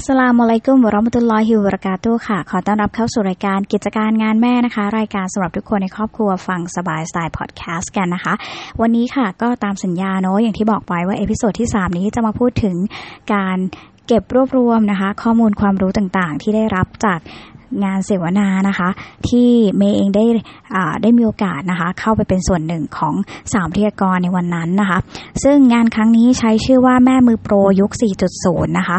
السلام عليكم ورحمة الله وبركاته ค่ะ ขอต้อนรับเข้าสู่รายการกิจการงานแม่นะคะ รายการสำหรับทุกคนในครอบครัวฟังสบายสไตล์พอดแคสต์กันนะคะ วันนี้ค่ะก็ตามสัญญาเนาะอย่างที่บอกไว้ว่า episode ที่ 3 นี้จะมาพูดถึงการเก็บรวบรวมนะคะ ข้อมูลความรู้ต่างๆ ที่ได้รับจาก งานเสวนานะคะ ที่เมย์เองได้ได้มีโอกาสนะคะ เข้าไปเป็นส่วนหนึ่งของสามพิธีกรในวันนั้นนะคะ ซึ่งงานครั้งนี้ใช้ชื่อว่าแม่มือโปรยุค 4.0 นะคะ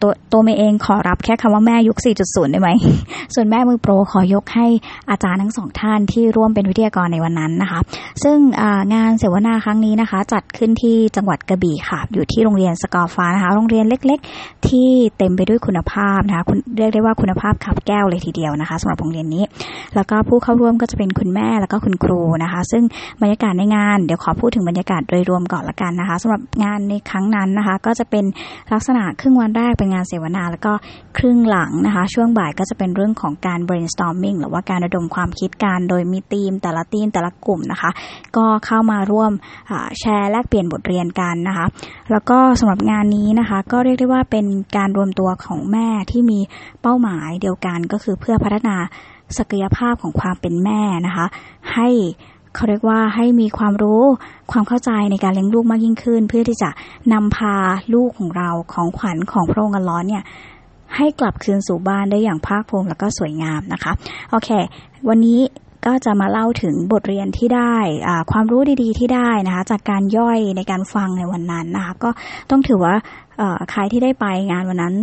ตัวตัวเมย์เองขอรับแค่คำว่าแม่ยุค 4.0 ได้ไหม ส่วนแม่มือโปรขอยกให้อาจารย์ทั้งสองท่านที่ร่วมเป็นวิทยากรในวันนั้นนะคะ ซึ่งงานเสวนาครั้งนี้นะคะ จัดขึ้นที่จังหวัดกระบี่ค่ะ อยู่ที่โรงเรียนสกอฟ้านะคะ โรงเรียนเล็ก ๆ ที่เต็มไปด้วยคุณภาพนะคะเรียกได้ว่าคุณภาพขับแก้วเลยทีเดียวนะคะสำหรับโรงเรียนนี้ แล้วก็ผู้เข้าร่วมก็จะเป็นคุณแม่แล้วก็คุณครูนะคะ ซึ่งบรรยากาศในงานเดี๋ยวขอพูดถึงบรรยากาศโดยรวมก่อนละกันนะคะสำหรับงานในครั้งนั้นนะคะ ก็จะเป็นลักษณะครึ่งวันแรกเป็นงานเสวนา แล้วก็ครึ่งหลังนะคะ ช่วงบ่ายก็จะเป็นเรื่องของการ brainstorming หรือว่าการระดมความคิดการโดยมีทีม แต่ละทีมแต่ละกลุ่มนะคะ ก็เข้ามาร่วมแชร์แลกเปลี่ยนบทเรียนกันนะคะ แล้วก็สำหรับงานนี้นะคะ ก็เรียกได้ว่าเป็นการรวมตัวของแม่ที่มีเป้าหมายเดียวกันก็คือเพื่อพัฒนาศักยภาพของความเป็นแม่นะคะ ให้เขาเรียกว่าให้มีความรู้ความเข้าใจในการเลี้ยงลูกมากยิ่งขึ้น เพื่อที่จะนำพาลูกของเราของขวัญของพระองค์ล้อเนี่ยให้กลับคืนสู่บ้านได้อย่างภาคภูมิแล้วก็สวยงามนะคะโอเค วันนี้ก็จะมาเล่าถึงบทเรียนที่ได้ความรู้ดีๆที่ได้นะคะจากการย่อยในการฟังในวันนั้นนะคะก็ต้องถือว่าใครที่ได้ไปงานวันนั้น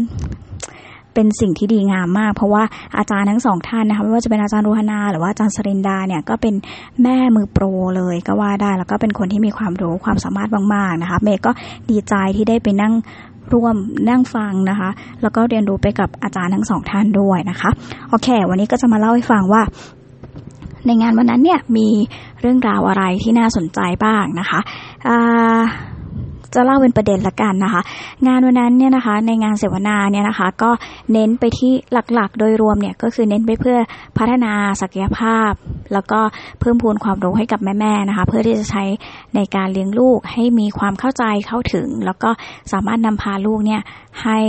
เป็นสิ่งที่ดีงามมาก เพราะว่าอาจารย์ทั้งสองท่านนะคะไม่ว่าจะเป็นอาจารย์รูฮนา หรือว่าอาจารย์สรินดาเนี่ยก็เป็นแม่มือโปรเลยก็ว่าได้แล้วก็เป็นคนที่มีความรู้ความสามารถมากๆนะคะเมย์ก็ดีใจที่ได้ไปนั่งร่วมนั่งฟังนะคะ แล้วก็เรียนรู้ไปกับอาจารย์ทั้งสองท่านด้วยนะคะโอเค วันนี้ก็จะมาเล่าให้ฟังว่า ในงานวันนั้นเนี่ยมีเรื่องราวอะไรที่น่าสนใจบ้างนะคะ จะเล่าเป็นประเด็นละกันนะคะ งานวันนั้นเนี่ยนะคะในงานเสวนาเนี่ยนะคะ ก็เน้นไปที่หลักๆ โดยรวมเนี่ยก็คือเน้นไปเพื่อพัฒนาศักยภาพ แล้วก็เพิ่มพูนความรู้ให้กับแม่ๆนะคะ เพื่อที่จะใช้ในการเลี้ยงลูกให้มีความเข้าใจเข้าถึง แล้วก็สามารถนำพาลูกเนี่ยให้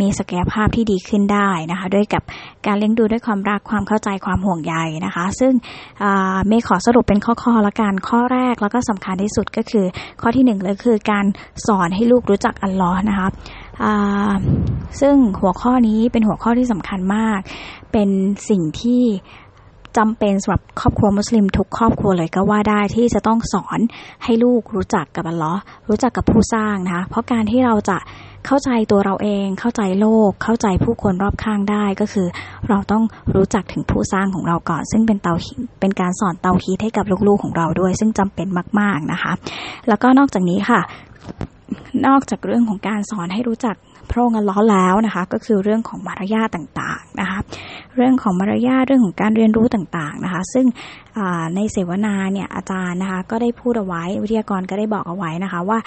มีศักยภาพที่ดีขึ้นได้นะคะ ด้วยกับการเลี้ยงดูด้วยความรักความเข้าใจความห่วงใยนะคะ ซึ่งเมย์ขอสรุปเป็นข้อๆละกันข้อแรกแล้วก็สำคัญที่สุดก็คือ ข้อที่หนึ่งเลยคือการสอนให้ลูกรู้จักอัลลอฮ์นะคะซึ่งหัวข้อนี้เป็นหัวข้อที่สำคัญมาก เป็นสิ่งที่จำเป็นสำหรับครอบครัวมุสลิมทุกครอบครัวเลยก็ว่าได้ที่จะต้องสอนให้ลูกรู้จักกับอัลลอฮ์รู้จักกับผู้สร้างนะคะเพราะการที่เราจะเข้าใจตัวเราเอง เข้าใจโลก เข้าใจผู้คนรอบข้างได้ก็คือ เราต้องรู้จักถึงผู้สร้างของเราก่อน ซึ่งเป็นเตาเป็นการสอนเตาฮีให้กับลูกๆของเราด้วย ซึ่งจำเป็นมาก ๆนะคะ แล้วก็นอกจากนี้ค่ะ นอกจากเรื่องของการสอนให้รู้จักพระองค์ล้อแล้วนะคะ ก็คือเรื่องของมารยาทต่างๆนะคะเรื่องของมารยาทเรื่องของการเรียนรู้ต่างๆนะคะ ซึ่งในเสวนาเนี่ยอาจารย์นะคะก็ได้พูดเอาไว้วิทยากรก็ได้บอกเอาไว้นะคะว่า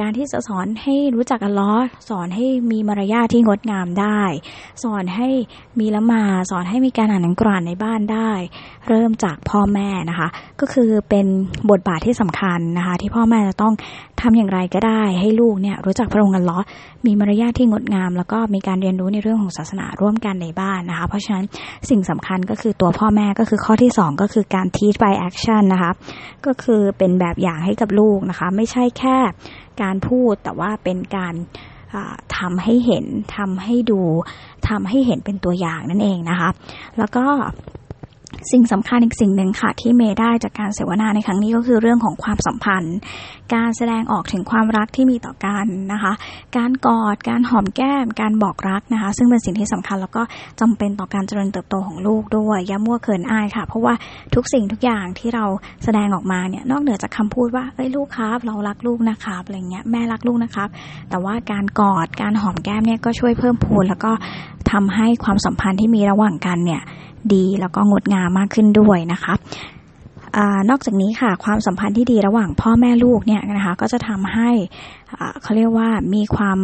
การที่จะสอนให้รู้จักอัลลอฮ์สอนให้มีมารยาทที่งดงามได้ สอนให้มีละมาสอนให้มีการอ่านหนังกรานในบ้านได้ เริ่มจากพ่อแม่นะคะ ก็คือเป็นบทบาทที่สำคัญนะคะ ที่พ่อแม่จะต้องทำอย่างไรก็ได้ ให้ลูกเนี่ยรู้จักพระองค์อัลลอฮ์มีมารยาทที่งดงาม แล้วก็มีการเรียนรู้ในเรื่องของศาสนาร่วมกันในบ้านนะคะ เพราะฉะนั้นสิ่งสำคัญก็คือตัวพ่อแม่ก็คือข้อที่ 2 ก็คือการ teach by action นะคะก็คือเป็นแบบอย่างให้กับลูกนะคะ ไม่ใช่แค่การพูดแต่ว่าเป็นการทำให้เห็นทำให้ดูทำให้เห็นเป็นตัวอย่างนั่นเองนะคะ แล้วก็ สิ่งสำคัญอีกสิ่งหนึ่งค่ะที่เมย์ได้จากการเสวนาในครั้งนี้ก็คือเรื่องของความสัมพันธ์ การแสดงออกถึงความรักที่มีต่อกันนะคะ การกอด การหอมแก้ม การบอกรักนะคะ ซึ่งเป็นสิ่งที่สำคัญแล้วก็จำเป็นต่อการเจริญเติบโตของลูกด้วยอย่ามั่วเขินอายค่ะ เพราะว่าทุกสิ่งทุกอย่างที่เราแสดงออกมาเนี่ยนอกเหนือจากคาพูดว่าเอ้ยลูกครับเรารักลูกนะครับอะไรเงี้ยแม่รักลูกนะครับ แต่ว่าการกอดการหอมแก้มเนี่ยก็ช่วยเพิ่มพูนแล้วก็ทำให้ความสัมพันธ์ที่มีระหว่างกันเนี่ย ดีแล้วก็งดงามมากขึ้นด้วยนะคะ อนอกจากนี้ค่ะ ความสัมพันธ์ที่ดีระหว่างพ่อแม่ลูกเนี่ยนะคะก็จะทำให้เขาเรียกว่ามีความ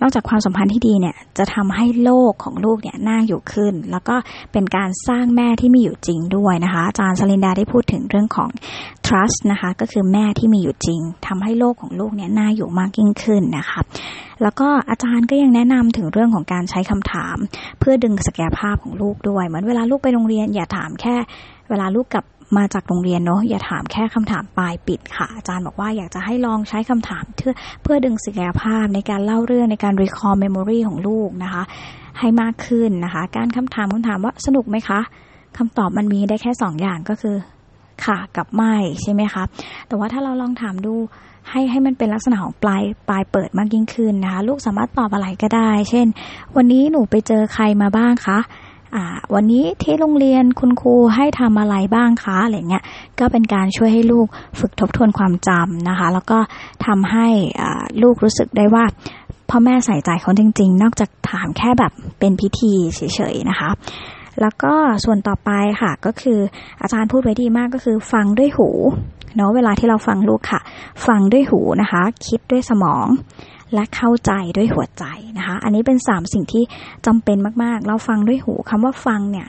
นอกจากความสัมพันธ์ที่ดีเนี่ยจะทำให้โลกของลูกเนี่ยน่าอยู่ขึ้น แล้วก็เป็นการสร้างแม่ที่มีอยู่จริงด้วยนะคะ อาจารย์สลินดาได้พูดถึงเรื่องของ trust นะคะก็คือแม่ที่มีอยู่จริงทำให้โลกของลูกเนี่ยน่าอยู่มากยิ่งขึ้นนะคะแล้วก็อาจารย์ก็ยังแนะนำถึงเรื่องของการใช้คำถาม เพื่อดึงศักยภาพของลูกด้วย เหมือนเวลาลูกไปโรงเรียนอย่าถามแค่เวลาลูกกลับ มาจากโรงเรียนเนาะอย่าถามแค่คำถามปลายปิดค่ะ อาจารย์บอกว่าอยากจะให้ลองใช้คำถามเพื่อเพื่อดึงศักยภาพในการเล่าเรื่องในการ recall memory ของลูกนะคะ ให้มากขึ้นนะคะ การคำถามคำถามว่าสนุกไหมคะคำตอบมันมีได้แค่สองอย่างก็คือค่ะกับไม่ใช่ไหมคะ แต่ว่าถ้าเราลองถามดูให้ให้มันเป็นลักษณะของปลายปลายเปิดมากยิ่งขึ้นนะคะ ลูกสามารถตอบอะไรก็ได้ เช่น วันนี้หนูไปเจอใครมาบ้างคะ วันนี้ที่โรงเรียนคุณครูให้ทำอะไรบ้างคะอะไรเงี้ยก็เป็นการช่วยให้ลูกฝึกทบทวนความจำนะคะ แล้วก็ทำให้ลูกรู้สึกได้ว่าพ่อแม่ใส่ใจเขาจริง ๆ นอกจากถามแค่แบบเป็นพิธีเฉยๆนะคะแล้วก็ส่วนต่อไปค่ะก็คืออาจารย์พูดไว้ดีมากก็คือฟังด้วยหูเนาะเวลาที่เราฟังลูกค่ะ ฟังด้วยหูนะคะ คิดด้วยสมองและเข้าใจด้วยหัวใจนะคะ อันนี้เป็นสามสิ่งที่จำเป็นมาก ๆ เราฟังด้วยหูคำว่าฟังเนี่ย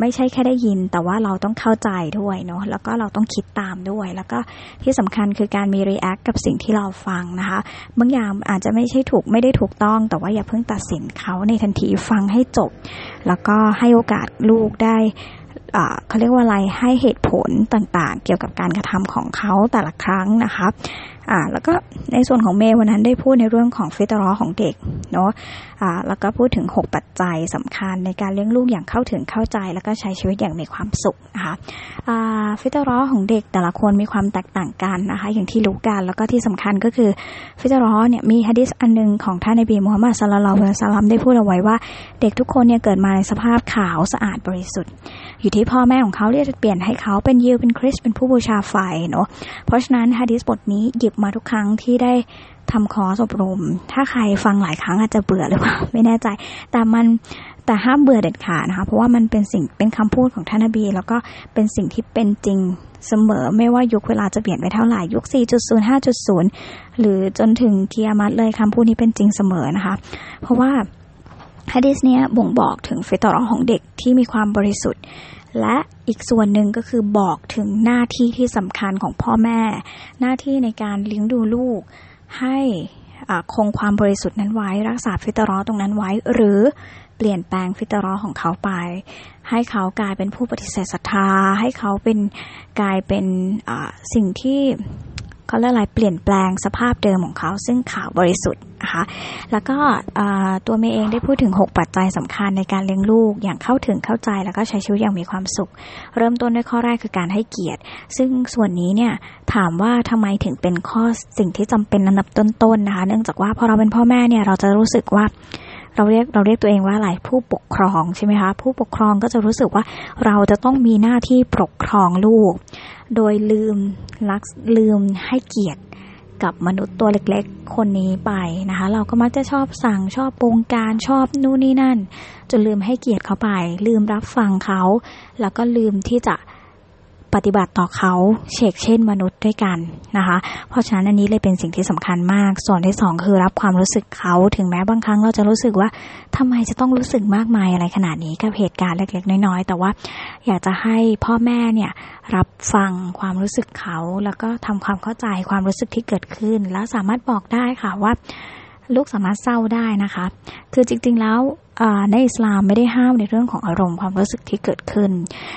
ไม่ใช่แค่ได้ยิน แต่ว่าเราต้องเข้าใจด้วยเนาะแล้วก็เราต้องคิดตามด้วย แล้วก็ที่สำคัญคือการมี react กับสิ่งที่เราฟังนะคะบางอย่างอาจจะไม่ใช่ถูกไม่ได้ถูกต้อง แต่ว่าอย่าเพิ่งตัดสินเขาในทันทีฟังให้จบ แล้วก็ให้โอกาสลูกได้ เขาเรียกว่าอะไรให้เหตุผลต่างๆ เกี่ยวกับการกระทำของเขาแต่ละครั้งนะคะอ่าแล้วก็ในส่วนของเมย์วันนั้นได้พูดในเรื่องของฟิตรอของเด็กเนาะอ่าแล้วก็พูดถึง 6 ปัจจัยสำคัญในการเลี้ยงลูกอย่างเข้าถึงเข้าใจ แล้วก็ใช้ชีวิตอย่างมีความสุขนะคะอ่าฟิตรอของเด็กแต่ละคนมีความแตกต่างกันนะคะอย่างที่รู้กันแล้วก็ที่สำคัญก็คือฟิตรอเนี่ยมีฮะดิษอันนึงของท่านนบีมูฮัมมัดสุลลัลฮุสลามได้พูดเอาไว้ว่าเด็กทุกคนเนี่ยเกิดมาในสภาพขาวสะอาดบริสุทธิ์ อยู่ที่พ่อแม่ของเขาเรียกจะเปลี่ยนให้เขาเป็นยิวเป็นคริสเป็นผู้บูชาไฟเนาะเพราะฉะนั้นฮะดิษบทนี้หยิบมาทุกครั้งที่ได้ทำคอสอบรม ถ้าใครฟังหลายครั้งอาจจะเบื่อหรือเปล่าไม่แน่ใจ แต่มันแต่ห้ามเบื่อเด็ดขาดนะคะ เพราะว่ามันเป็นสิ่งเป็นคำพูดของท่านนบี แล้วก็เป็นสิ่งที่เป็นจริงเสมอ ไม่ว่ายุคเวลาจะเปลี่ยนไปเท่าไหร่ ยุค 4.0 5.0 หรือจนถึงเกียรมัดเลยคำพูดนี้เป็นจริงเสมอนะคะ เพราะว่า ฮะดิษเนี้ยบ่งบอกถึงฟิตรอของเด็กที่มีความบริสุทธิ์ และอีกส่วนหนึ่งก็คือบอกถึงหน้าที่ที่สำคัญของพ่อแม่ หน้าที่ในการเลี้ยงดูลูกให้คงความบริสุทธิ์นั้นไว้ รักษาฟิตรอตรงนั้นไว้ หรือเปลี่ยนแปลงฟิตรอของเขาไป ให้เขากลายเป็นผู้ปฏิเสธศรัทธา ให้เขาเป็นกลายเป็นสิ่งที่ เขาเรียกอะไรเปลี่ยนแปลงสภาพเดิมของเขา ซึ่งขาวบริสุทธิ์นะคะแล้วก็ตัวเมย์เองได้พูดถึง 6 ปัจจัยสำคัญในการเลี้ยงลูกอย่างเข้าถึงเข้าใจแล้วก็ใช้ชีวิตอย่างมีความสุข เริ่มต้นด้วยข้อแรกคือการให้เกียรติ ซึ่งส่วนนี้เนี่ยถามว่าทำไมถึงเป็นข้อสิ่งที่จำเป็นอันดับต้นๆนะคะ เนื่องจากว่าพอเราเป็นพ่อแม่เนี่ยเราจะรู้สึกว่า เราเรียกเราเรียกตัวเองว่าอะไรผู้ปกครองใช่ไหมคะผู้ปกครองก็จะรู้สึกว่าเราจะต้องมีหน้าที่ปกครองลูก โดยลืมรักลืมให้เกียรติกับมนุษย์ตัวเล็กๆ คนนี้ไปนะคะ เราก็มักจะชอบสั่งชอบปงการชอบนู่นนี่นั่น จนลืมให้เกียรติเขาไป ลืมรับฟังเขา แล้วก็ลืมที่จะ ปฏิบัติต่อเขาเชกเช่นมนุษย์ด้วยกันนะคะ เพราะฉะนั้นอันนี้เลยเป็นสิ่งที่สำคัญมาก ส่วนที่สองคือรับความรู้สึกเขาถึงแม้บางครั้งเราจะรู้สึกว่าทำไมจะต้องรู้สึกมากมายอะไรขนาดนี้กับเหตุการณ์เล็กๆ น้อยๆ แต่ว่าอยากจะให้พ่อแม่เนี่ยรับฟังความรู้สึกเขา แล้วก็ทำความเข้าใจความรู้สึกที่เกิดขึ้น แล้วสามารถบอกได้ค่ะว่าลูกสามารถเศร้าได้นะคะ คือจริงๆแล้ว ในอิสลามไม่ได้ห้ามในเรื่องของอารมณ์ความรู้สึกที่เกิดขึ้น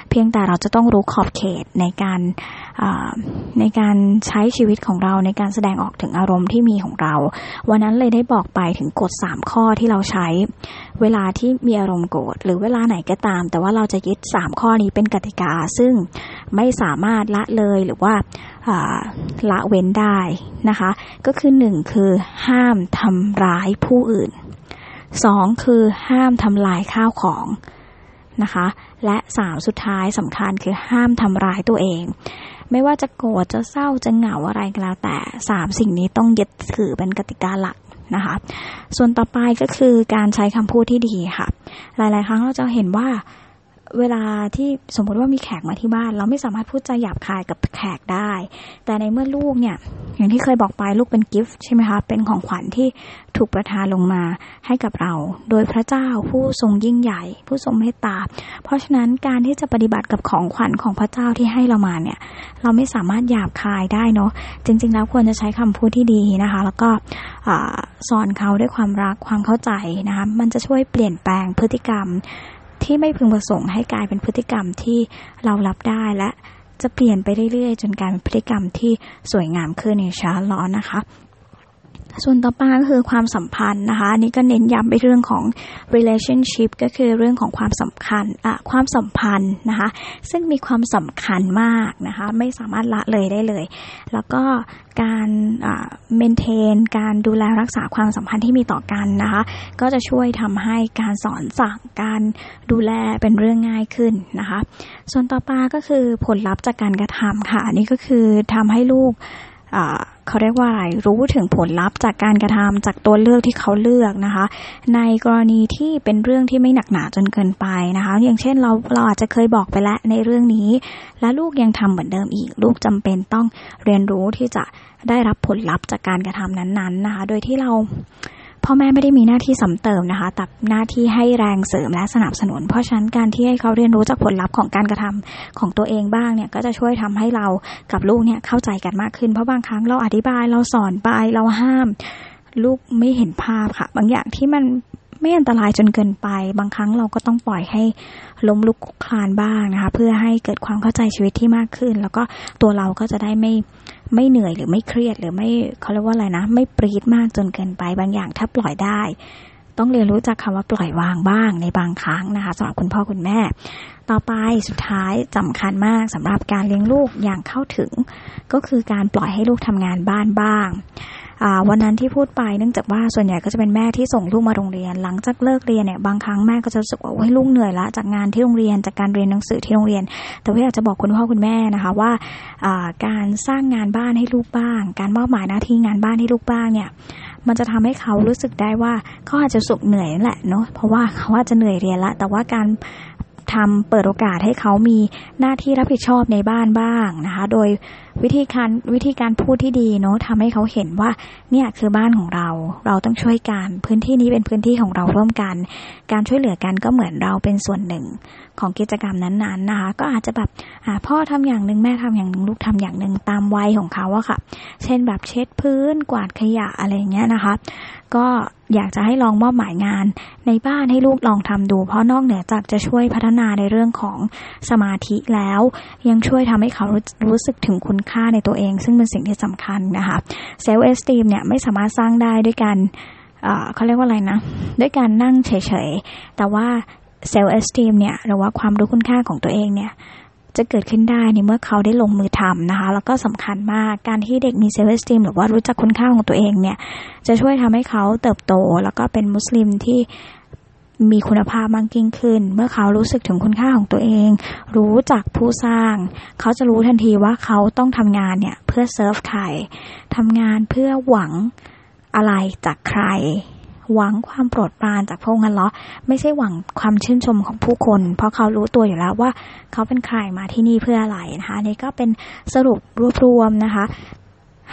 เพียงแต่เราจะต้องรู้ขอบเขตในการในการใช้ชีวิตของเราในการแสดงออกถึงอารมณ์ที่มีของเรา วันนั้นเลยได้บอกไปถึงกฎ 3 ข้อที่เราใช้ เวลาที่มีอารมณ์โกรธหรือเวลาไหนก็ตาม แต่ว่าเราจะยึด 3 ข้อนี้เป็นกติกา ซึ่งไม่สามารถละเลยหรือว่าละเว้นได้นะคะ ก็คือหนึ่งคือห้ามทำร้ายผู้อื่น สองคือห้ามทำลายข้าวของนะคะ และสามสุดท้ายสำคัญคือห้ามทำร้ายตัวเอง ไม่ว่าจะโกรธจะเศร้าจะเหงาอะไรก็แล้วแต่สามสิ่งนี้ต้องยึดถือเป็นกติกาหลักนะคะ ส่วนต่อไปก็คือการใช้คำพูดที่ดีค่ะ หลาย ๆ ครั้งเราจะเห็นว่า เวลาที่สมมติว่ามีแขกมาที่บ้าน เราไม่สามารถพูดจาหยาบคายกับแขกได้ แต่ในเมื่อลูกเนี่ยอย่างที่เคยบอกไปลูกเป็นกิฟต์ใช่ไหมคะเป็นของขวัญที่ถูกประทานลงมาให้กับเรา โดยพระเจ้าผู้ทรงยิ่งใหญ่ ผู้ทรงเมตตา เพราะฉะนั้นการที่จะปฏิบัติกับของขวัญของพระเจ้าที่ให้เรามาเนี่ย เราไม่สามารถหยาบคายได้เนาะจริง ๆ แล้วควรจะใช้คำพูดที่ดีนะคะ แล้วก็สอนเขาด้วยความรักความเข้าใจนะคะมันจะช่วยเปลี่ยนแปลงพฤติกรรม ที่ไม่พึงประสงค์ให้กลายเป็นพฤติกรรมที่เรารับได้และจะเปลี่ยนไปเรื่อยๆ จนกลายเป็นพฤติกรรมที่สวยงามขึ้นในช้าล้อนนะคะ ส่วนต่อไปก็คือความสัมพันธ์นะคะอันนี้ก็เน้นย้ำไปเรื่องของ relationship ก็คือเรื่องของความสำคัญอะความสัมพันธ์นะคะซึ่งมีความสำคัญมากนะคะไม่สามารถละเลยได้เลย แล้วก็การเมนเทนการดูแลรักษาความสัมพันธ์ที่มีต่อกันนะคะก็จะช่วยทำให้การสอนสั่งการดูแลเป็นเรื่องง่ายขึ้นนะคะส่วนต่อไปก็คือผลลัพธ์จากการกระทำค่ะอันี่ก็คือทำให้ลูก เขาเรียกว่าอะไรรู้ถึงผลลัพธ์จากการกระทำจากตัวเลือกที่เขาเลือกนะคะ ในกรณีที่เป็นเรื่องที่ไม่หนักหนาจนเกินไปนะคะ อย่างเช่นเราเราอาจจะเคยบอกไปแล้วในเรื่องนี้ และลูกยังทำเหมือนเดิมอีก ลูกจำเป็นต้องเรียนรู้ที่จะได้รับผลลัพธ์จากการกระทำนั้นๆนะคะ โดยที่เรา พ่อแม่ไม่ได้มีหน้าที่สำเติมนะคะ แต่หน้าที่ให้แรงเสริมและสนับสนุน เพราะฉะนั้นการที่ให้เขาเรียนรู้จากผลลัพธ์ของการกระทำของตัวเองบ้างเนี่ยก็จะช่วยทำให้เรากับลูกเนี่ยเข้าใจกันมากขึ้น เพราะบางครั้งเราอธิบายเราสอนไปเราห้าม ลูกไม่เห็นภาพค่ะ บางอย่างที่มันไม่อันตรายจนเกินไป บางครั้งเราก็ต้องปล่อยให้ล้มลุกคลานบ้างนะคะ เพื่อให้เกิดความเข้าใจชีวิตที่มากขึ้น แล้วก็ตัวเราก็จะได้ไม่ ไม่เหนื่อยหรือไม่เครียดหรือไม่เขาเรียกว่าอะไรนะ ไม่ปรีดมากจนเกินไปบางอย่างถ้าปล่อยได้ ต้องเรียนรู้จากคำว่าปล่อยวางบ้างในบางครั้งนะคะสำหรับคุณพ่อคุณแม่ ต่อไปสุดท้ายสำคัญมากสำหรับการเลี้ยงลูกอย่างเข้าถึง ก็คือการปล่อยให้ลูกทำงานบ้านบ้าง วันนั้นที่พูดไปเนื่องจากว่าส่วนใหญ่ก็จะเป็นแม่ที่ส่งลูกมาโรงเรียน หลังจากเลิกเรียนเนี่ยบางครั้งแม่ก็จะรู้สึกว่าโอ้ยลูกเหนื่อยละจากงานที่โรงเรียนจากการเรียนหนังสือที่โรงเรียน แต่ว่าอยากจะบอกคุณพ่อคุณแม่นะคะว่าการสร้างงานบ้านให้ลูกบ้าง การมอบหมายหน้าที่งานบ้านให้ลูกบ้างเนี่ยมันจะทำให้เขารู้สึกได้ว่าเขาอาจจะสุกเหนื่อยนั่นแหละเนาะเพราะว่าเขาอาจจะเหนื่อยเรียนละ แต่ว่าการ ทำเปิดโอกาสให้เขามีหน้าที่รับผิดชอบในบ้านบ้างนะคะ โดยวิธีการวิธีการพูดที่ดีเนาะทำให้เขาเห็นว่าเนี่ยคือบ้านของเรา เราต้องช่วยกันพื้นที่นี้เป็นพื้นที่ของเราร่วมกัน การช่วยเหลือกันก็เหมือนเราเป็นส่วนหนึ่งของกิจกรรมนั้นๆนะคะ ก็อาจจะแบบพ่อทำอย่างหนึ่งแม่ทำอย่างหนึ่งลูกทำอย่างหนึ่งตามวัยของเขาอะค่ะ เช่นแบบเช็ดพื้นกวาดขยะอะไรเงี้ยนะคะ ก็ อยากจะให้ลองมอบหมายงาน ในบ้านให้ลูกลองทำดู เพราะนอกเหนือจากจะช่วยพัฒนาในเรื่องของสมาธิแล้ว ยังช่วยทำให้เขารู้สึกถึงคุณค่าในตัวเอง ซึ่งเป็นสิ่งที่สำคัญนะคะ self-esteem เนี่ยไม่สามารถสร้างได้ด้วยการเขาเรียกว่าอะไรนะ ด้วยการนั่งเฉยๆ แต่ว่า self-esteem เนี่ยหรือว่าความรู้คุณค่าของตัวเองเนี่ย จะเกิดขึ้นได้ในเมื่อเขาได้ลงมือทำนะคะ แล้วก็สำคัญมากการที่เด็กมี self-esteem หรือว่ารู้จักคุณค่าของตัวเองเนี่ย จะช่วยทำให้เขาเติบโต แล้วก็เป็นมุสลิมที่มีคุณภาพมากยิ่งขึ้น เมื่อเขารู้สึกถึงคุณค่าของตัวเอง รู้จักผู้สร้าง เขาจะรู้ทันทีว่าเขาต้องทำงานเนี่ยเพื่อเซิร์ฟใครทำงานเพื่อหวังอะไรจากใคร หวังความโปรดปรานจากพระองค์เหรอไม่ใช่หวังความชื่นชมของผู้คน เพราะเขารู้ตัวอยู่แล้วว่า เขาเป็นใครมาที่นี่เพื่ออะไรนะคะนี่ก็เป็นสรุปรวบรวมนะคะ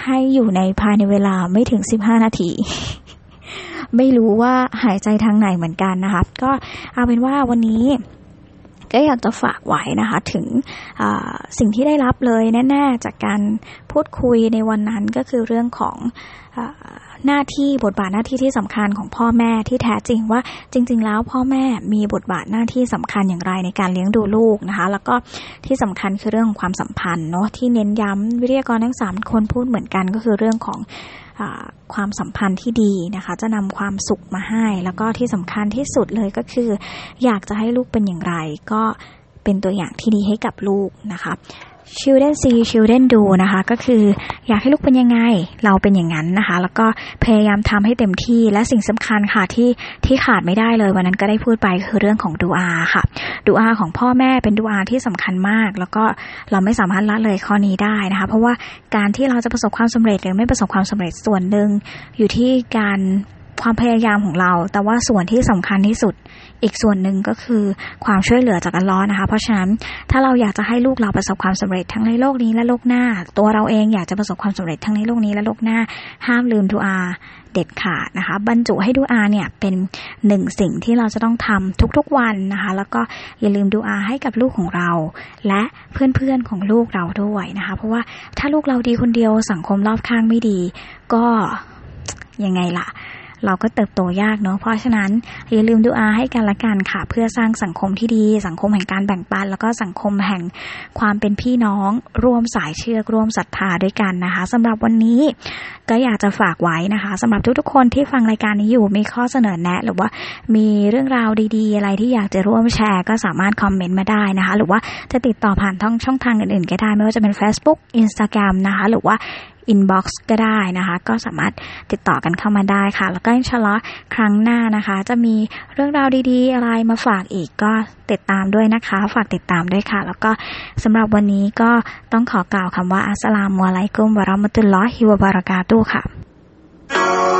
ให้อยู่ในภายในเวลาไม่ถึง15นาทีไม่รู้ว่าหายใจทางไหนเหมือนกันนะคะ ก็เอาเป็นว่าวันนี้ก็อยากจะฝากไว้นะคะ ถึงสิ่งที่ได้รับเลยแน่ ๆ จากการพูดคุยในวันนั้นก็คือเรื่องของ หน้าที่บทบาทหน้าที่ที่สำคัญของพ่อแม่ที่แท้จริงว่าจริง ๆ แล้วพ่อแม่มีบทบาทหน้าที่สำคัญอย่างไรในการเลี้ยงดูลูกนะคะ แล้วก็ที่สำคัญคือเรื่องของความสัมพันธ์เนาะที่เน้นย้ำวิทยากรทั้งสามคนพูดเหมือนกันก็คือเรื่องของความสัมพันธ์ที่ดีนะคะ จะนำความสุขมาให้ แล้วก็ที่สำคัญที่สุดเลยก็คือ อยากจะให้ลูกเป็นอย่างไร ก็เป็นตัวอย่างที่ดีให้กับลูกนะคะ children see children do นะคะ ก็คืออยากให้ลูกเป็นยังไง เราเป็นอย่างนั้นนะคะ แล้วก็พยายามทำให้เต็มที่ และสิ่งสำคัญค่ะที่ที่ขาดไม่ได้เลย วันนั้นก็ได้พูดไปคือเรื่องของดูอาค่ะดูอาของพ่อแม่เป็นดูอาที่สำคัญมาก แล้วก็เราไม่สามารถละเลยข้อนี้ได้นะคะ เพราะว่าการที่เราจะประสบความสำเร็จหรือไม่ประสบความสำเร็จส่วนหนึ่งอยู่ที่การ ความพยายามของเรา แต่ว่าส่วนที่สำคัญที่สุด อีกส่วนหนึ่งก็คือความช่วยเหลือจากอัลลอฮ์นะคะ เพราะฉะนั้นถ้าเราอยากจะให้ลูกเราประสบความสำเร็จทั้งในโลกนี้และโลกหน้า ตัวเราเองอยากจะประสบความสำเร็จทั้งในโลกนี้และโลกหน้า ห้ามลืมดูอาเด็ดขาดนะคะ บรรจุให้ดูอาเนี่ยเป็นหนึ่งสิ่งที่เราจะต้องทำทุกๆวันนะคะ แล้วก็อย่าลืมดูอาให้กับลูกของเรา และเพื่อนๆของลูกเราด้วยนะคะ เพราะว่าถ้าลูกเราดีคนเดียวสังคมรอบข้างไม่ดี ก็ยังไงล่ะ เราก็เติบโตยากเนาะเพราะฉะนั้นอย่าลืมดูอาให้กันละกันค่ะ เพื่อสร้างสังคมที่ดี สังคมแห่งการแบ่งปัน แล้วก็สังคมแห่งความเป็นพี่น้องร่วมสายเชือกร่วมศรัทธาด้วยกันนะคะสำหรับวันนี้ก็อยากจะฝากไว้นะคะสำหรับทุกๆคนที่ฟังรายการนี้อยู่มีข้อเสนอแนะ หรือว่ามีเรื่องราวดีๆ อะไรที่อยากจะร่วมแชร์ ก็สามารถคอมเมนต์มาได้นะคะ หรือว่าจะติดต่อผ่านทางช่องทางอื่นๆก็ได้ไม่ว่าจะเป็น Facebook Instagram นะคะ หรือว่า inbox ก็ได้นะคะ ก็สามารถติดต่อกันเข้ามาได้ค่ะ แล้วก็ إن شاء الله ครั้งหน้านะคะ จะมีเรื่องราวดีๆ อะไรมาฝากอีกก็ติดตามด้วยนะคะ ฝากติดตามด้วยค่ะ แล้วก็สำหรับวันนี้ก็ต้องขอกล่าวคำว่าอัสสลามุอะลัยกุมวะราะมะตุลลอฮิวะบารากาตุค่ะ